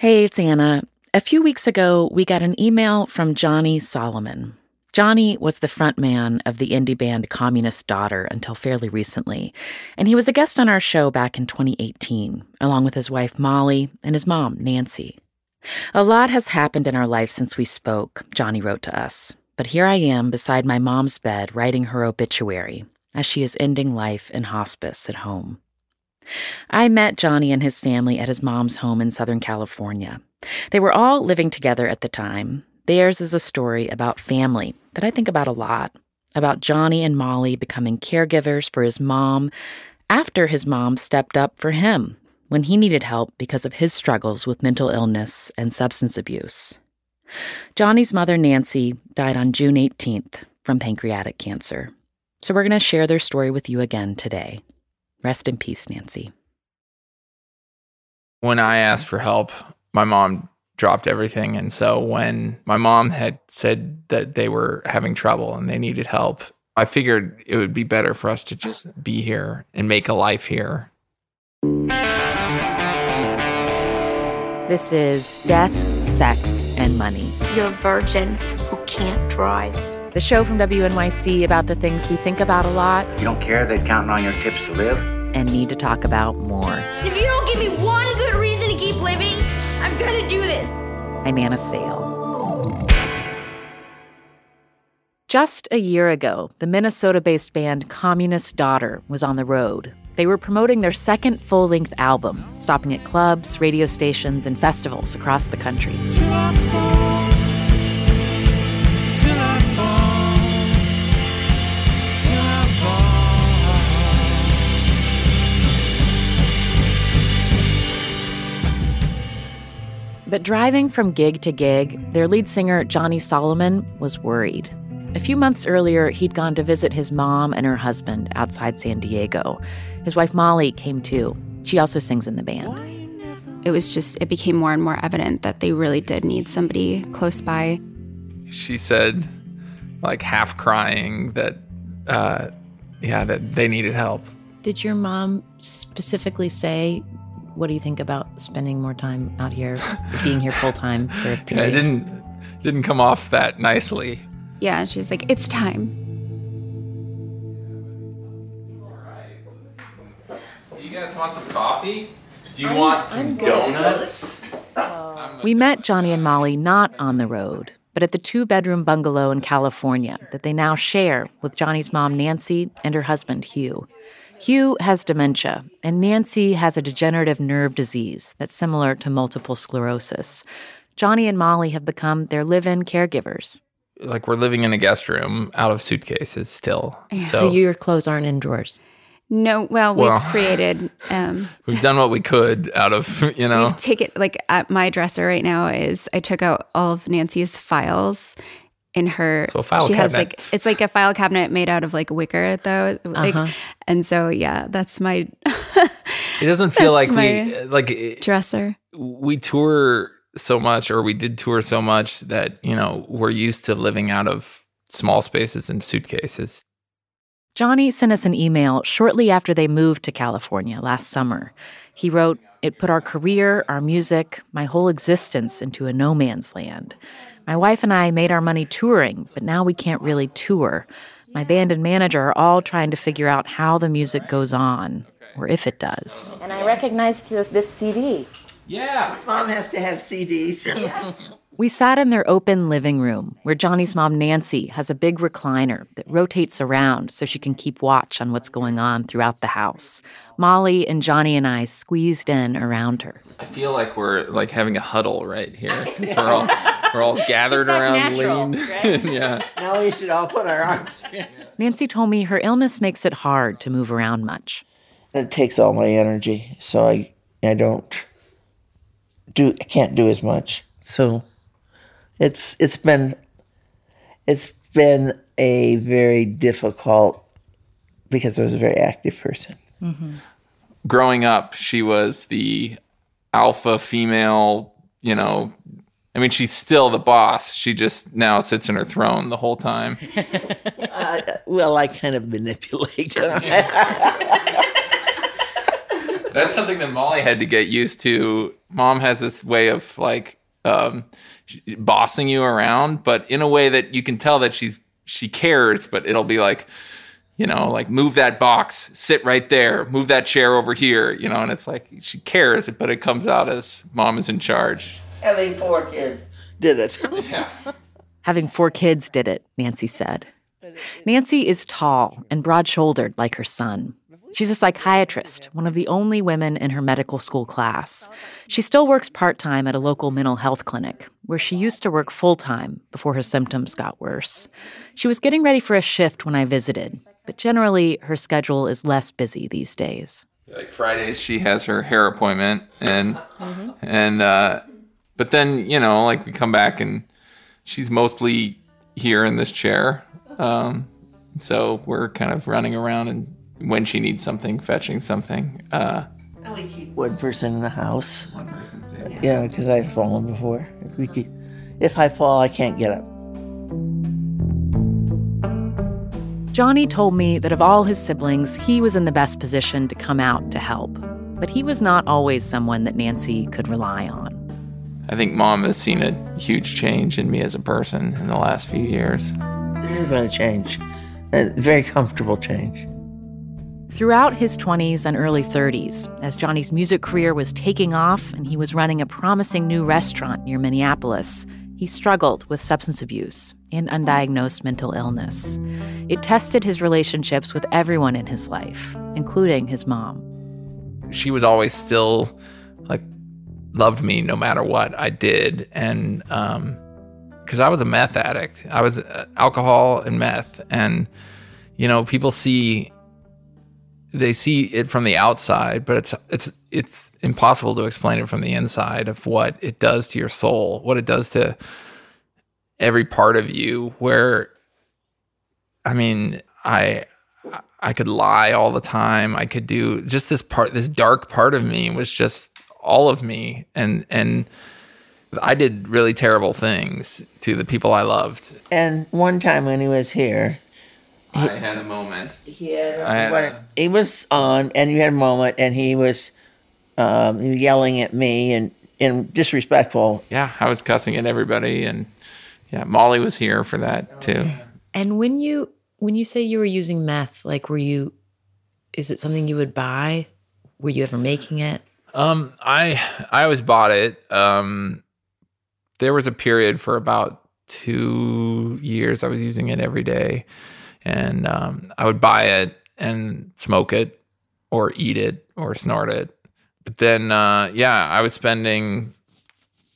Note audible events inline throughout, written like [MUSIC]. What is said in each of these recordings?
Hey, it's Anna. A few weeks ago, we got an email from Johnny Solomon. Johnny was the frontman of the indie band Communist Daughter until fairly recently, and he was a guest on our show back in 2018, along with his wife Molly and his mom, Nancy. A lot has happened in our life since we spoke, Johnny wrote to us, but here I am beside my mom's bed writing her obituary as she is ending life in hospice at home. I met Johnny and his family at his mom's home in Southern California. They were all living together at the time. Theirs is a story about family that I think about a lot about Johnny and Molly becoming caregivers for his mom after his mom stepped up for him when he needed help because of his struggles with mental illness and substance abuse. Johnny's mother, Nancy, died on June 18th from pancreatic cancer. So we're going to share their story with you again today. Rest in peace, Nancy. When I asked for help, my mom dropped everything. And so when my mom had said that they were having trouble and they needed help, I figured it would be better for us to just be here and make a life here. This is Death, Sex, and Money. You're a virgin who can't drive. The show from WNYC about the things we think about a lot. You don't care they're counting on your tips to live? And need to talk about more. If you don't give me one good reason to keep living, I'm gonna do this. I'm Anna Sale. Just a year ago, the Minnesota based band Communist Daughter was on the road. They were promoting their second full length album, stopping at clubs, radio stations, and festivals across the country. But driving from gig to gig, their lead singer, Johnny Solomon, was worried. A few months earlier, he'd gone to visit his mom and her husband outside San Diego. His wife, Molly, came too. She also sings in the band. It was just, it became more and more evident that they really did need somebody close by. She said, like half crying, that, uh, yeah, that they needed help. Did your mom specifically say what do you think about spending more time out here, being here full time for a [LAUGHS] period? It didn't didn't come off that nicely. Yeah, she's like, it's time. Do you guys want some coffee? Do you I'm, want some donuts? Um, we met Johnny and Molly not on the road, but at the two bedroom bungalow in California that they now share with Johnny's mom, Nancy, and her husband, Hugh. Hugh has dementia, and Nancy has a degenerative nerve disease that's similar to multiple sclerosis. Johnny and Molly have become their live in caregivers. Like we're living in a guest room out of suitcases still. So, so your clothes aren't in drawers? No, well, we've well, [LAUGHS] created. Um, we've done what we could out of, you know. We've taken, like, at my dresser right now is I took out all of Nancy's files in her so file she cabinet. has like it's like a file cabinet made out of like wicker though. Like uh-huh. and so yeah that's my [LAUGHS] it doesn't feel like we like dresser. we tour so much or we did tour so much that you know we're used to living out of small spaces and suitcases. Johnny sent us an email shortly after they moved to california last summer. He wrote it put our career our music my whole existence into a no man's land my wife and I made our money touring, but now we can't really tour. My band and manager are all trying to figure out how the music goes on, or if it does. And I recognized this CD. Yeah. Mom has to have CDs. [LAUGHS] We sat in their open living room where Johnny's mom, Nancy, has a big recliner that rotates around so she can keep watch on what's going on throughout the house. Molly and Johnny and I squeezed in around her. I feel like we're like having a huddle right here [LAUGHS] because we're all we're all gathered like around natural, lean. Right? [LAUGHS] yeah. Now we should all put our arms. [LAUGHS] Nancy told me her illness makes it hard to move around much. It takes all my energy, so I I don't do I can't do as much. So it's it's been it's been a very difficult because I was a very active person. Mm-hmm. Growing up, she was the alpha female. You know, I mean, she's still the boss. She just now sits in her throne the whole time. [LAUGHS] uh, well, I kind of manipulate. That's [LAUGHS] That's something that Molly had to get used to. Mom has this way of like um, bossing you around, but in a way that you can tell that she's she cares, but it'll be like, you know, like move that box, sit right there, move that chair over here, you know, and it's like she cares, but it comes out as mom is in charge. Having four kids did it. [LAUGHS] Yeah. Having four kids did it, Nancy said. Nancy is tall and broad shouldered like her son. She's a psychiatrist, one of the only women in her medical school class. She still works part time at a local mental health clinic, where she used to work full time before her symptoms got worse. She was getting ready for a shift when I visited, but generally her schedule is less busy these days. Like Fridays, she has her hair appointment, and and uh, but then you know, like we come back and she's mostly here in this chair. Um, so we're kind of running around and when she needs something, fetching something. Uh, we keep one person in the house. One person staying. Yeah, because I've fallen before. If we keep, if I fall, I can't get up. Johnny told me that of all his siblings, he was in the best position to come out to help. But he was not always someone that Nancy could rely on. I think mom has seen a huge change in me as a person in the last few years. There's been a change, a very comfortable change. Throughout his 20s and early 30s, as Johnny's music career was taking off and he was running a promising new restaurant near Minneapolis, he struggled with substance abuse and undiagnosed mental illness. It tested his relationships with everyone in his life, including his mom. She was always still like loved me no matter what I did, and um, because I was a meth addict, I was uh, alcohol and meth, and you know people see they see it from the outside, but it's it's it's impossible to explain it from the inside of what it does to your soul, what it does to every part of you. Where, I mean, I I could lie all the time. I could do just this part, this dark part of me was just all of me, and and I did really terrible things to the people I loved. And one time when he was here, I had a moment. he had, I had a- he was on, and you had a moment, and he was um, yelling at me and and disrespectful. Yeah, I was cussing at everybody, and yeah, Molly was here for that too. And when you when you say you were using meth, like were you is it something you would buy? Were you ever making it? Um, I I always bought it. Um, there was a period for about two years I was using it every day, and um, I would buy it and smoke it, or eat it, or snort it. But then, uh, yeah, I was spending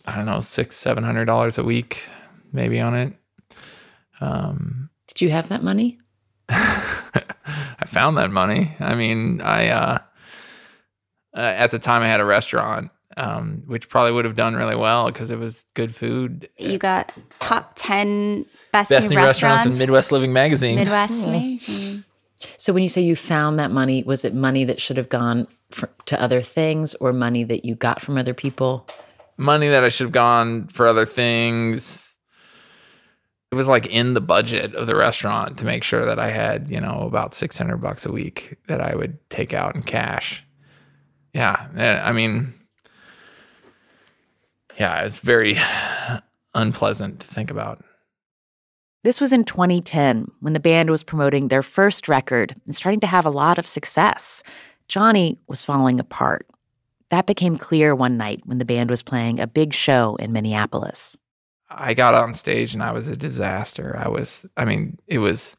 I don't know six seven hundred dollars a week maybe on it. Um, Did you have that money? [LAUGHS] I found that money. I mean, I uh, uh, at the time I had a restaurant, um, which probably would have done really well because it was good food. You got top 10 best, Best new, new restaurants in Midwest Living Magazine. Midwest. amazing. So when you say you found that money, was it money that should have gone for, to other things or money that you got from other people? Money that I should have gone for other things. It was like in the budget of the restaurant to make sure that I had, you know, about six hundred bucks a week that I would take out in cash. Yeah, eh, I mean, yeah, it's very [SIGHS] unpleasant to think about. This was in 2010 when the band was promoting their first record and starting to have a lot of success. Johnny was falling apart. That became clear one night when the band was playing a big show in Minneapolis. I got on stage and I was a disaster. I was, I mean, it was,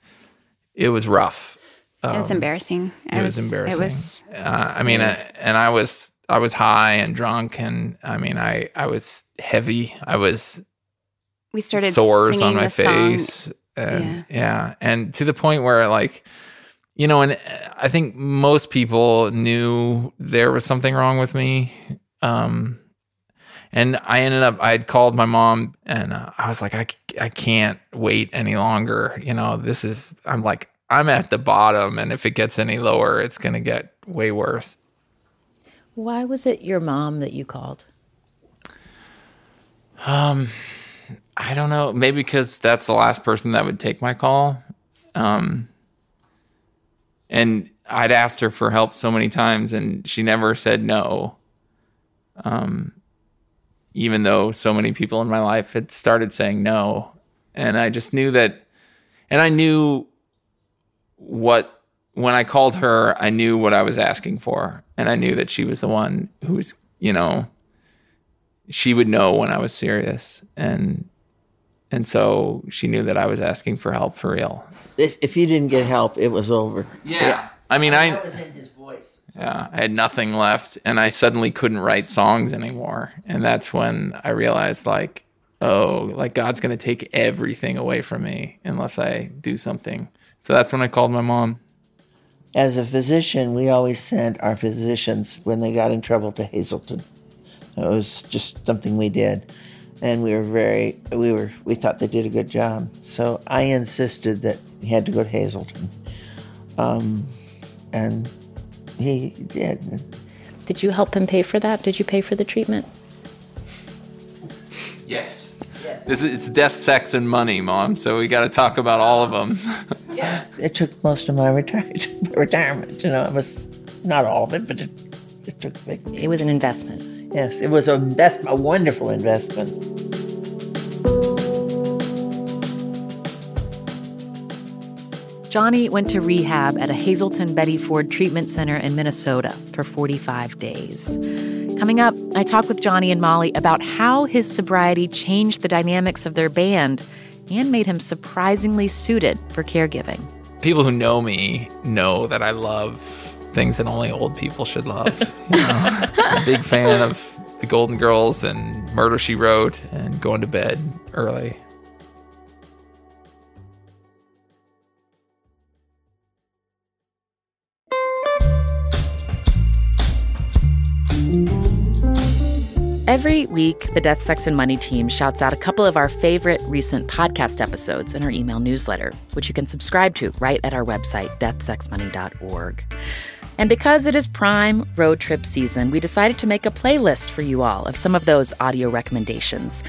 it was rough. it was Um, embarrassing. It, was, embarrassing. It was. Uh, I mean, it I, and I was, I was high and drunk, and I mean, I, I was heavy. I was We started sores on my the song. face, and yeah. and to the point where like, you know, and I think most people knew there was something wrong with me. Um, and I ended up, I had called my mom and uh, I was like, I, I can't wait any longer. You know, this is, I'm like, I'm at the bottom. And if it gets any lower, it's going to get way worse. Why was it your mom that you called? Um, I don't know. Maybe because that's the last person that would take my call. Um, And I'd asked her for help so many times and she never said no. Um, even though so many people in my life had started saying no. And I just knew that, and I knew what, when I called her, I knew what I was asking for. And I knew that she was the one who was, you know, she would know when I was serious. And, and so she knew that I was asking for help for real. If if you didn't get help, it was over. Yeah. I mean, I, That was in his voice. Yeah, I had nothing left and I suddenly couldn't write songs anymore. And that's when I realized like, oh, like God's going to take everything away from me unless I do something. So that's when I called my mom. As a physician, we always sent our physicians when they got in trouble to Hazelden. It was just something we did. And we were very, we were, we thought they did a good job. So I insisted that he had to go to Hazelden. Um, and he did. Did you help him pay for that? Did you pay for the treatment? Yes. This is, it's death, sex, and money, mom. So we got to talk about all of them. [LAUGHS] It took most of my retire- [LAUGHS] retirement. You know, it was not all of it, but it, it took a big. It was an investment. Yes, it was a, invest, a wonderful investment. Johnny went to rehab at a Hazelden Betty Ford Treatment Center in Minnesota for 45 days. Coming up, I talk with Johnny and Molly about how his sobriety changed the dynamics of their band and made him surprisingly suited for caregiving. People who know me know that I love things that only old people should love. [LAUGHS] You know? I'm a big fan of the Golden Girls and Murder She Wrote and going to bed early. Every week, the Death, Sex, and Money team shouts out a couple of our favorite recent podcast episodes in our email newsletter, which you can subscribe to right at our website, deathsexmoney.org. And because it is prime road trip season, we decided to make a playlist for you all of some of those audio recommendations.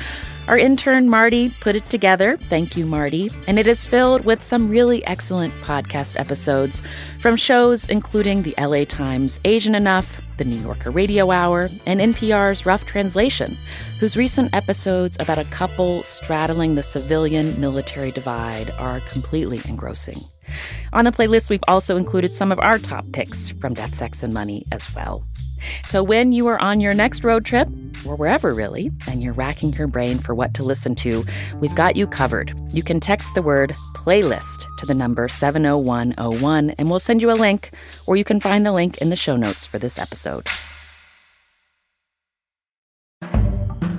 Our intern, Marty, put it together. Thank you, Marty. And it is filled with some really excellent podcast episodes from shows including the LA Times Asian Enough, the New Yorker Radio Hour, and NPR's Rough Translation, whose recent episodes about a couple straddling the civilian military divide are completely engrossing. On the playlist, we've also included some of our top picks from Death, Sex, and Money as well. So when you are on your next road trip, or wherever really, and you're racking your brain for what to listen to, we've got you covered. You can text the word playlist to the number 70101 and we'll send you a link, or you can find the link in the show notes for this episode.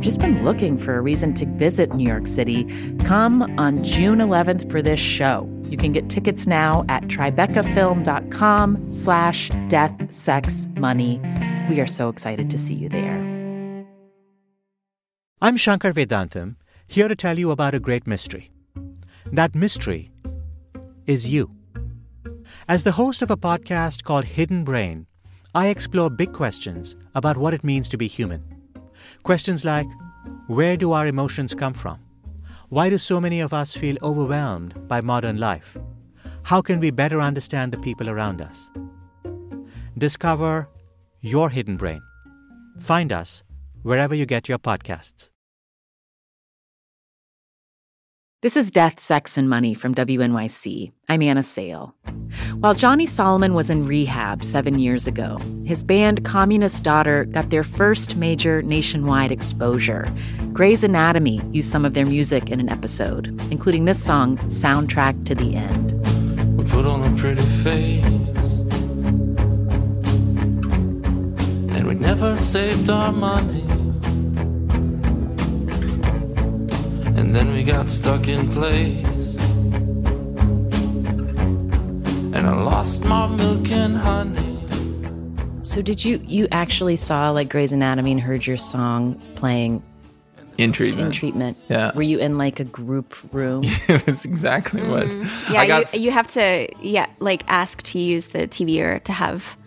or just been looking for a reason to visit New York City, come on June 11th for this show. You can get tickets now at tribecafilm.com slash death, sex, money. We are so excited to see you there. I'm Shankar Vedantam, here to tell you about a great mystery. That mystery is you. As the host of a podcast called Hidden Brain, I explore big questions about what it means to be human. Questions like where do our emotions come from? Why do so many of us feel overwhelmed by modern life? How can we better understand the people around us? Discover your hidden brain. Find us wherever you get your podcasts. This is Death, Sex, and Money from WNYC. I'm Anna Sale. While Johnny Solomon was in rehab seven years ago, his band Communist Daughter got their first major nationwide exposure. Grey's Anatomy used some of their music in an episode, including this song, Soundtrack to the End. We put on a pretty face, and we never saved our money. And then we got stuck in place. And I lost my milk and honey. So did you you actually saw like Grey's Anatomy and heard your song playing in treatment? In treatment. Yeah. Were you in like a group room? [LAUGHS] That's exactly what. Mm-hmm. Yeah, got... you, you have to yeah like ask to use the TV or to have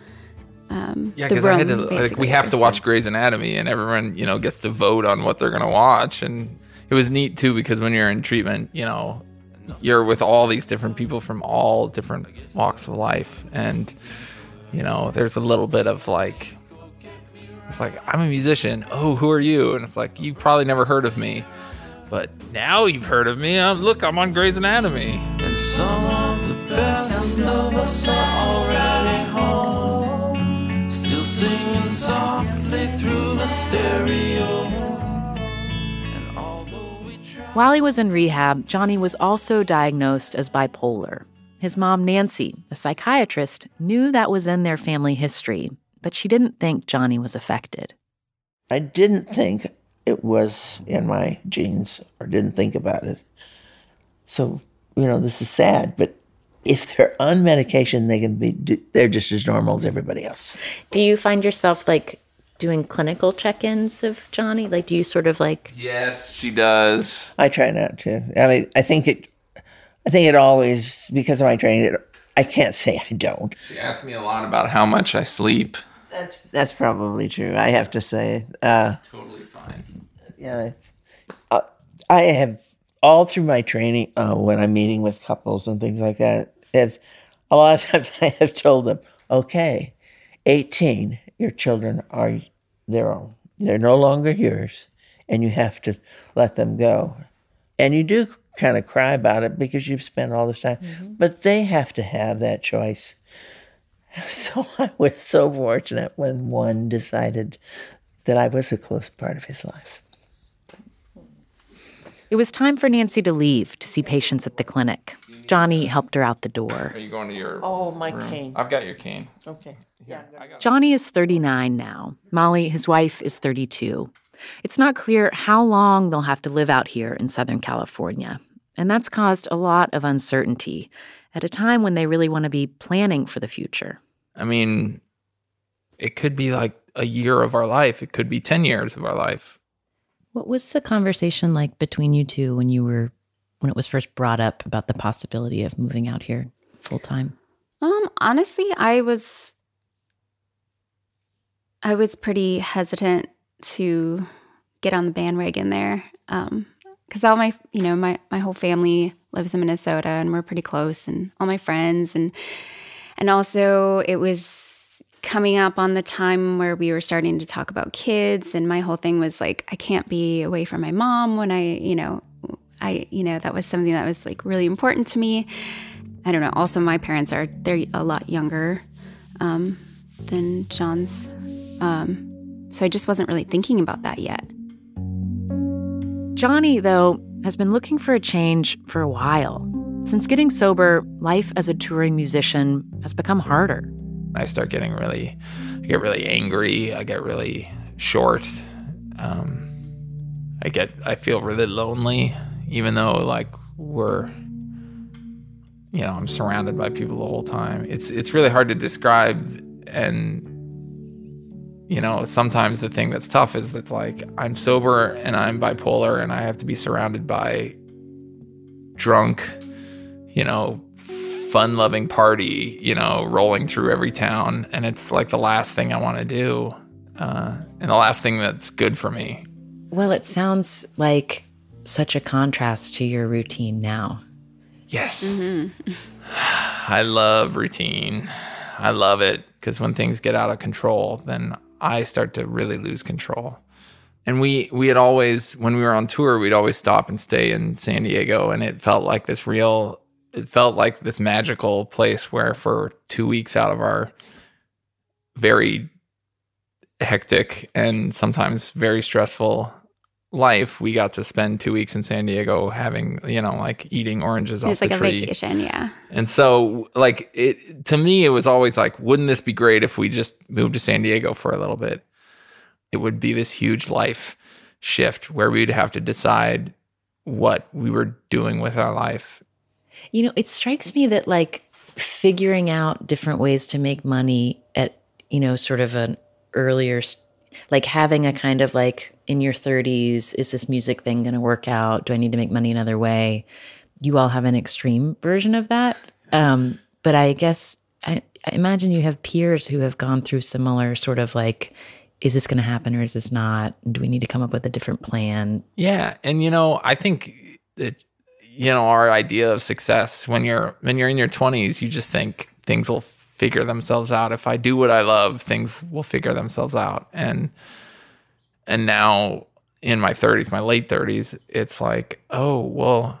um, yeah, because I had to like we have to watch Grey's Anatomy, and everyone you know gets to vote on what they're gonna watch, and it was neat too because when you're in treatment, you know, you're with all these different people from all different walks of life, and you know, there's a little bit of like, it's like I'm a musician. Oh, who are you? And it's like you probably never heard of me, but now you've heard of me. Uh, look, I'm on Grey's Anatomy. And some of the best of us are already home, still singing softly through the stereo. While he was in rehab, Johnny was also diagnosed as bipolar. His mom, Nancy, a psychiatrist, knew that was in their family history, but she didn't think Johnny was affected. I didn't think it was in my genes or didn't think about it. So, you know, this is sad, but if they're on medication, they can be, they're just as normal as everybody else. Do you find yourself like doing clinical check-ins of Johnny? Like, do you sort of like? Yes, she does. I try not to. I mean, I think it. I think it always because of my training. It, I can't say I don't. She asked me a lot about how much I sleep. That's that's probably true. I have to say. Uh, totally fine. Yeah, it's. Uh, I have all through my training uh, when I'm meeting with couples and things like that. It's, a lot of [LAUGHS] times I have told them, okay, 18, your children are their own. They're no longer yours, and you have to let them go. And you do kind of cry about it because you've spent all this time, mm-hmm. but they have to have that choice. [LAUGHS] So I was so fortunate when one decided that I was a close part of his life. It was time for Nancy to leave to see patients at the clinic. Johnny helped her out the door. Are you going to your Oh, my room? cane. I've got your cane. Okay. Yeah. Johnny is 39 now. Molly, his wife, is 32. It's not clear how long they'll have to live out here in Southern California. And that's caused a lot of uncertainty at a time when they really want to be planning for the future. I mean, it could be like a year of our life, it could be 10 years of our life. What was the conversation like between you two when you were when it was first brought up about the possibility of moving out here full time? Um honestly, I was I was pretty hesitant to get on the bandwagon there. Um, because all my, you know, my my whole family lives in Minnesota, and we're pretty close, and all my friends, and and also it was coming up on the time where we were starting to talk about kids, and my whole thing was like, I can't be away from my mom when I, you know, I, you know, that was something that was like really important to me. I don't know. Also, my parents are they're a lot younger um, than John's um, so I just wasn't really thinking about that yet. Johnny, though, has been looking for a change for a while. Since getting sober, life as a touring musician has become harder. I start getting really, I get really angry. I get really short. Um, I get, I feel really lonely, even though like we're, you know, I'm surrounded by people the whole time. It's it's really hard to describe and you know, sometimes the thing that's tough is that like I'm sober and I'm bipolar and I have to be surrounded by drunk, you know, fun loving party, you know, rolling through every town. And it's like the last thing I want to do. Uh, and the last thing that's good for me. Well, it sounds like such a contrast to your routine now. Yes. Mm-hmm. [SIGHS] I love routine. I love it because when things get out of control, then I start to really lose control. And we we had always when we were on tour, we'd always stop and stay in San Diego and it felt like this real it felt like this magical place where for 2 weeks out of our very hectic and sometimes very stressful life, we got to spend 2 weeks in San Diego having, you know, like eating oranges It off was the like a tree. vacation, yeah. And so, like, it to me, it was always like, wouldn't this be great if we just moved to San Diego for a little bit? It would be this huge life shift where we'd have to decide what we were doing with our life. You know, it strikes me that like figuring out different ways to make money at, you know, sort of an earlier, s- like having a kind of like in your 30s, is this music thing going to work out? Do I need to make money another way? You all have an extreme version of that. Um, but I guess I, I imagine you have peers who have gone through similar sort of like, is this going to happen or is this not? And do we need to come up with a different plan? Yeah, and you know, I think that you know our idea of success when you're when you're in your 20s, you just think things will figure themselves out. If I do what I love, things will figure themselves out. And and now in my 30s, my late 30s, it's like, oh, well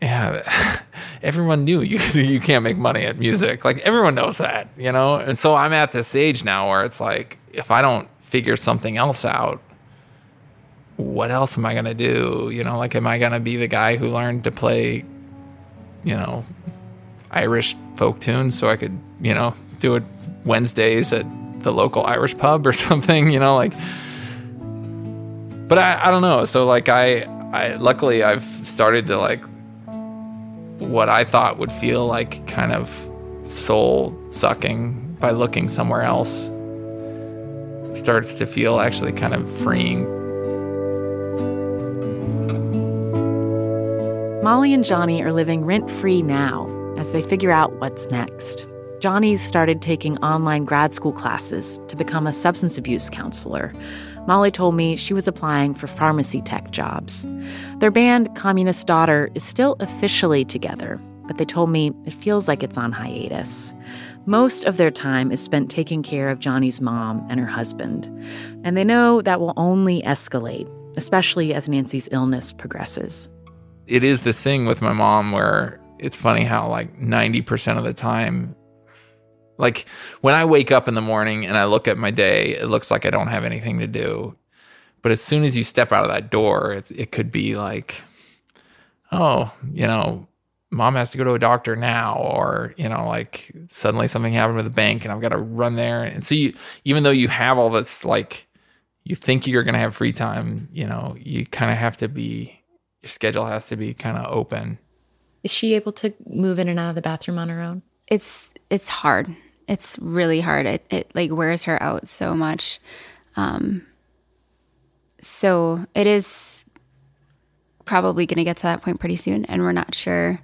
yeah, [LAUGHS] everyone knew you [LAUGHS] you can't make money at music. Like everyone knows that, you know? And so I'm at this age now where it's like if I don't figure something else out, what else am I going to do? You know, like am I going to be the guy who learned to play you know, Irish folk tunes so I could, you know, do it Wednesdays at the local Irish pub or [LAUGHS] something, you know, like but I, I don't know. So like I I luckily I've started to like what I thought would feel like kind of soul sucking by looking somewhere else starts to feel actually kind of freeing. Molly and Johnny are living rent free now as they figure out what's next. Johnny's started taking online grad school classes to become a substance abuse counselor. Molly told me she was applying for pharmacy tech jobs. Their band, Communist Daughter, is still officially together, but they told me it feels like it's on hiatus. Most of their time is spent taking care of Johnny's mom and her husband, and they know that will only escalate, especially as Nancy's illness progresses. It is the thing with my mom where it's funny how like 90% of the time like when I wake up in the morning and I look at my day, it looks like I don't have anything to do. But as soon as you step out of that door, it's, it could be like, oh, you know, mom has to go to a doctor now, or you know, like suddenly something happened with the bank and I've got to run there. And so you, even though you have all this, like, you think you're going to have free time, you know, you kind of have to be, your schedule has to be kind of open. Is she able to move in and out of the bathroom on her own? It's it's hard. It's really hard. It it like wears her out so much. Um so it is probably going to get to that point pretty soon and we're not sure.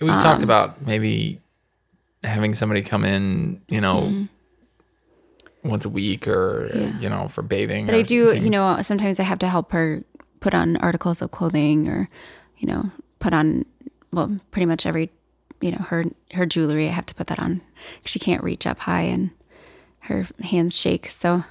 We've talked about maybe having somebody come in, you know, once a week or you know for bathing. But or I do, something. you know, sometimes I have to help her put on articles of clothing or you know, put on well, pretty much every you know, her her jewelry I have to put that on. She can't reach up high and her hands shake. So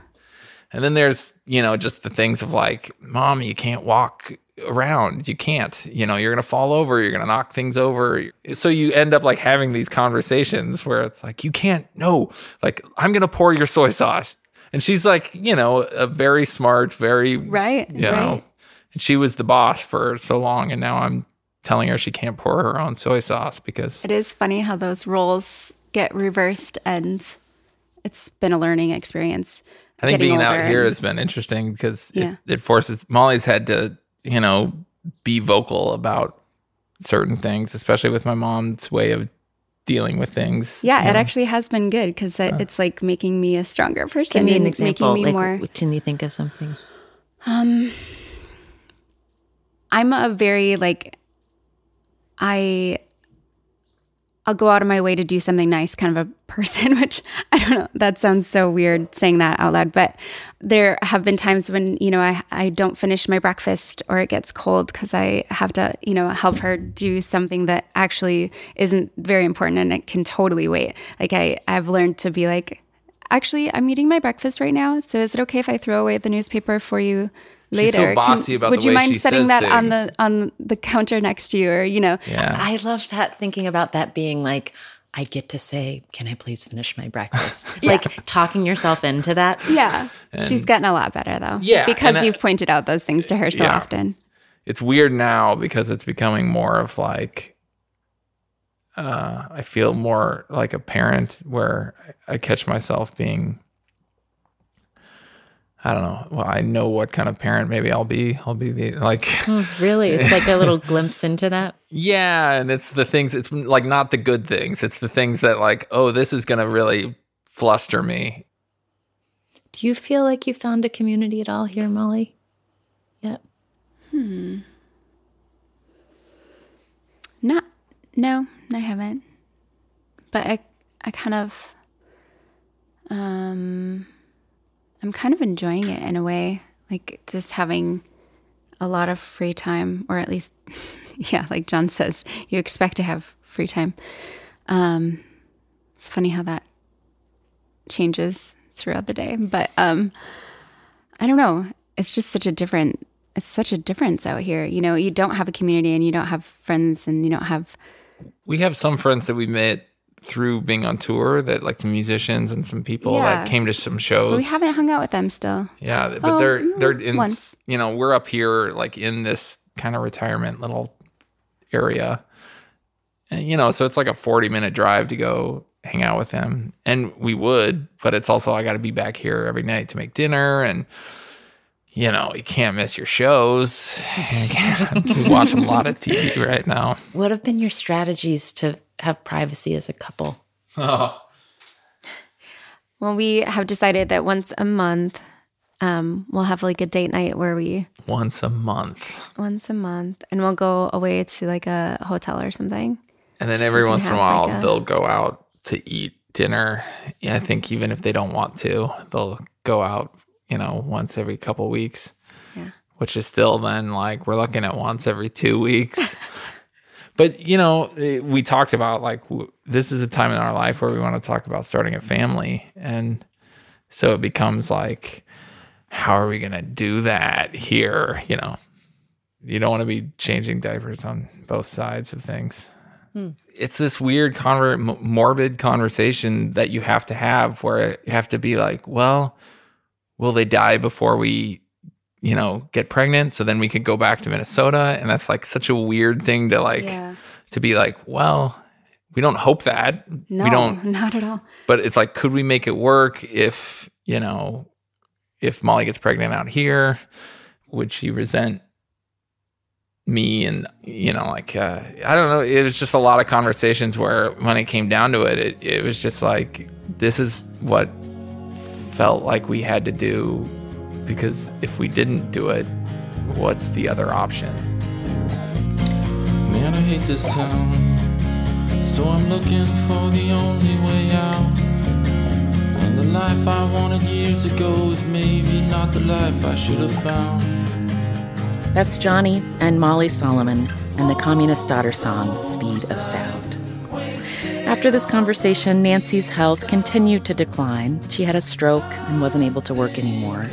And then there's, you know, just the things of like, mom, you can't walk around. You can't, you know, you're going to fall over. You're going to knock things over. So you end up like having these conversations where it's like, you can't, no, like, I'm going to pour your soy sauce. And she's like, you know, a very smart, very, Right, you know, right. and she was the boss for so long. And now I'm telling her she can't pour her own soy sauce because It is funny how those roles get reversed, and it's been a learning experience. I think being out here and- has been interesting because Yeah. it, it forces Molly's had to, you know, be vocal about certain things, especially with my mom's way of dealing with things. Yeah, you it know? actually has been good because it, it's like making me a stronger person. Give me an and example. Making me like, more. Can you think of something? Um, I'm a very like, I, I'll go out of my way to do something nice kind of a person, [LAUGHS] which I don't know. That sounds so weird saying that out loud, but there have been times when you know I I don't finish my breakfast or it gets cold because I have to you know help her do something that actually isn't very important and it can totally wait. Like I I've learned to be like actually, I'm eating my breakfast right now. So is it okay if I throw away the newspaper for you She's so later? bossy about would you mind she setting says that on the on the counter next to you, or you know? Yeah. I love that thinking about that being like, I get to say, Can I please finish my breakfast? [LAUGHS] Like talking yourself into that. Yeah, [LAUGHS] she's gotten a lot better though. Yeah, because and you've pointed out those things to her so Yeah. often. it's weird now because it's becoming more of like uh I feel more like a parent where I I catch myself being I don't know. Well, I know what kind of parent maybe I'll be. I'll be the like Hmm, really? It's like a little [LAUGHS] glimpse into that. yeah, and it's the things it's like not the good things. It's the things that like, oh, this is going to really fluster me. Do you feel like you found a community at all here, Molly? Yet? Not, no, I haven't. But I, I kind of, um, I'm kind of enjoying it in a way, like just having a lot of free time, or at least, [LAUGHS] yeah, like John says, you expect to have free time. Um, it's funny how that changes throughout the day, but um, I don't know. It's just such a different. It's such a difference out here. You know, you don't have a community, and you don't have friends, and you don't have We have some friends that we met through being on tour that like some musicians and some people Yeah. that came to some shows. we haven't hung out with them still. Yeah, but Oh, they're mm, they're in once. you know we're up here like in this kind of retirement little area, and you know so it's like a forty minute drive to go hang out with them, and we would, but it's also I got to be back here every night to make dinner, and you know you can't miss your shows. you [LAUGHS] watch a lot of TV right now. What have been your strategies to have privacy as a couple? Oh, [LAUGHS] Well, we have decided that once a month, um, we'll have like a date night where we once a month, once a month, and we'll go away to like a hotel or something. and then So every once in a while like, a- they'll go out to eat dinner. Yeah, I think even if they don't want to, they'll go out, you know, once every couple weeks. Yeah. Which is still then like we're looking at once every two weeks. [LAUGHS] but you know, eh, we talked about like w- this is a time in our life where we want to talk about starting a family, and so it becomes like, how are we going to do that here? You know, you don't want to be changing diapers on both sides of things it's this weird conver- morbid conversation that you have to have where you have to be like well will they die before we you know get pregnant? So then we could go back to minnesota. And that's like such a weird thing to like yeah, to be like well we don't hope that. No, we don't [LAUGHS] not at all. but it's like could we make it work if you know if molly gets pregnant out here? Would she resent me and you know like uh, i don't know. It was just a lot of conversations where when it came down to it, it it was just like this is what felt like we had to do because if we didn't do it what's the other option Man, I hate this town. So I'm looking for the only way out. And the life I wanted years ago is maybe not the life I should have found. That's Johnny and Molly Solomon and the Communist Daughter song, Speed of Sound. After this conversation, Nancy's health continued to decline. She had a stroke and wasn't able to work anymore.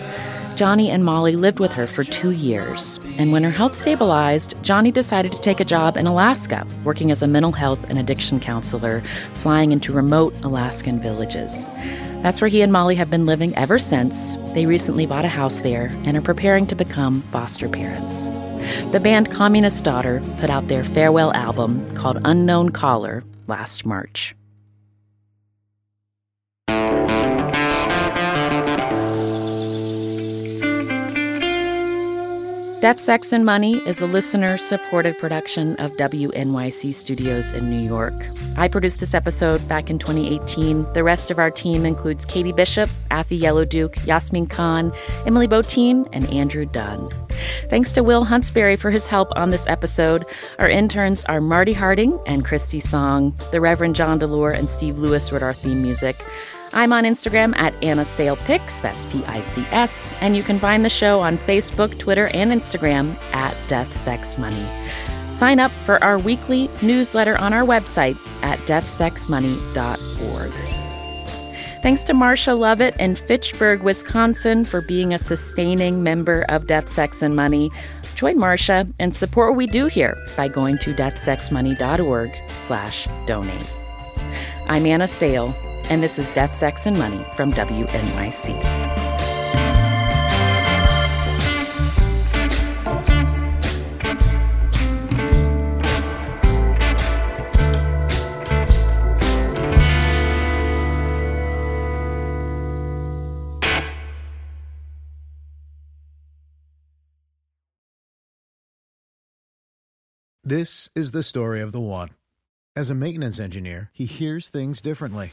Johnny and Molly lived with her for two years. And when her health stabilized, Johnny decided to take a job in Alaska, working as a mental health and addiction counselor, flying into remote Alaskan villages. That's where he and Molly have been living ever since. They recently bought a house there and are preparing to become foster parents. The band Communist Daughter put out their farewell album called Unknown Caller last March. Death, Sex, and Money is a listener supported production of WNYC Studios in New York. I produced this episode back in 2018. The rest of our team includes Katie Bishop, Afi Yellowduke, Yasmin Khan, Emily Botein, and Andrew Dunn. Thanks to Will Huntsberry for his help on this episode. Our interns are Marty Harding and Christy Song. The Reverend John DeLore and Steve Lewis wrote our theme music. I'm on Instagram at Anna Sale Pics, that's P I C S, and you can find the show on Facebook, Twitter, and Instagram at Death Sex Money. Sign up for our weekly newsletter on our website at deathsexmoney.org. Thanks to Marcia Lovett in Fitchburg, Wisconsin for being a sustaining member of Death, Sex, and Money. Join Marcia and support what we do here by going to deathsexmoney.org slash donate. I'm Anna Sale and this is Death, Sex, and Money from WNYC. This is the story of the one. As a maintenance engineer, he hears things differently.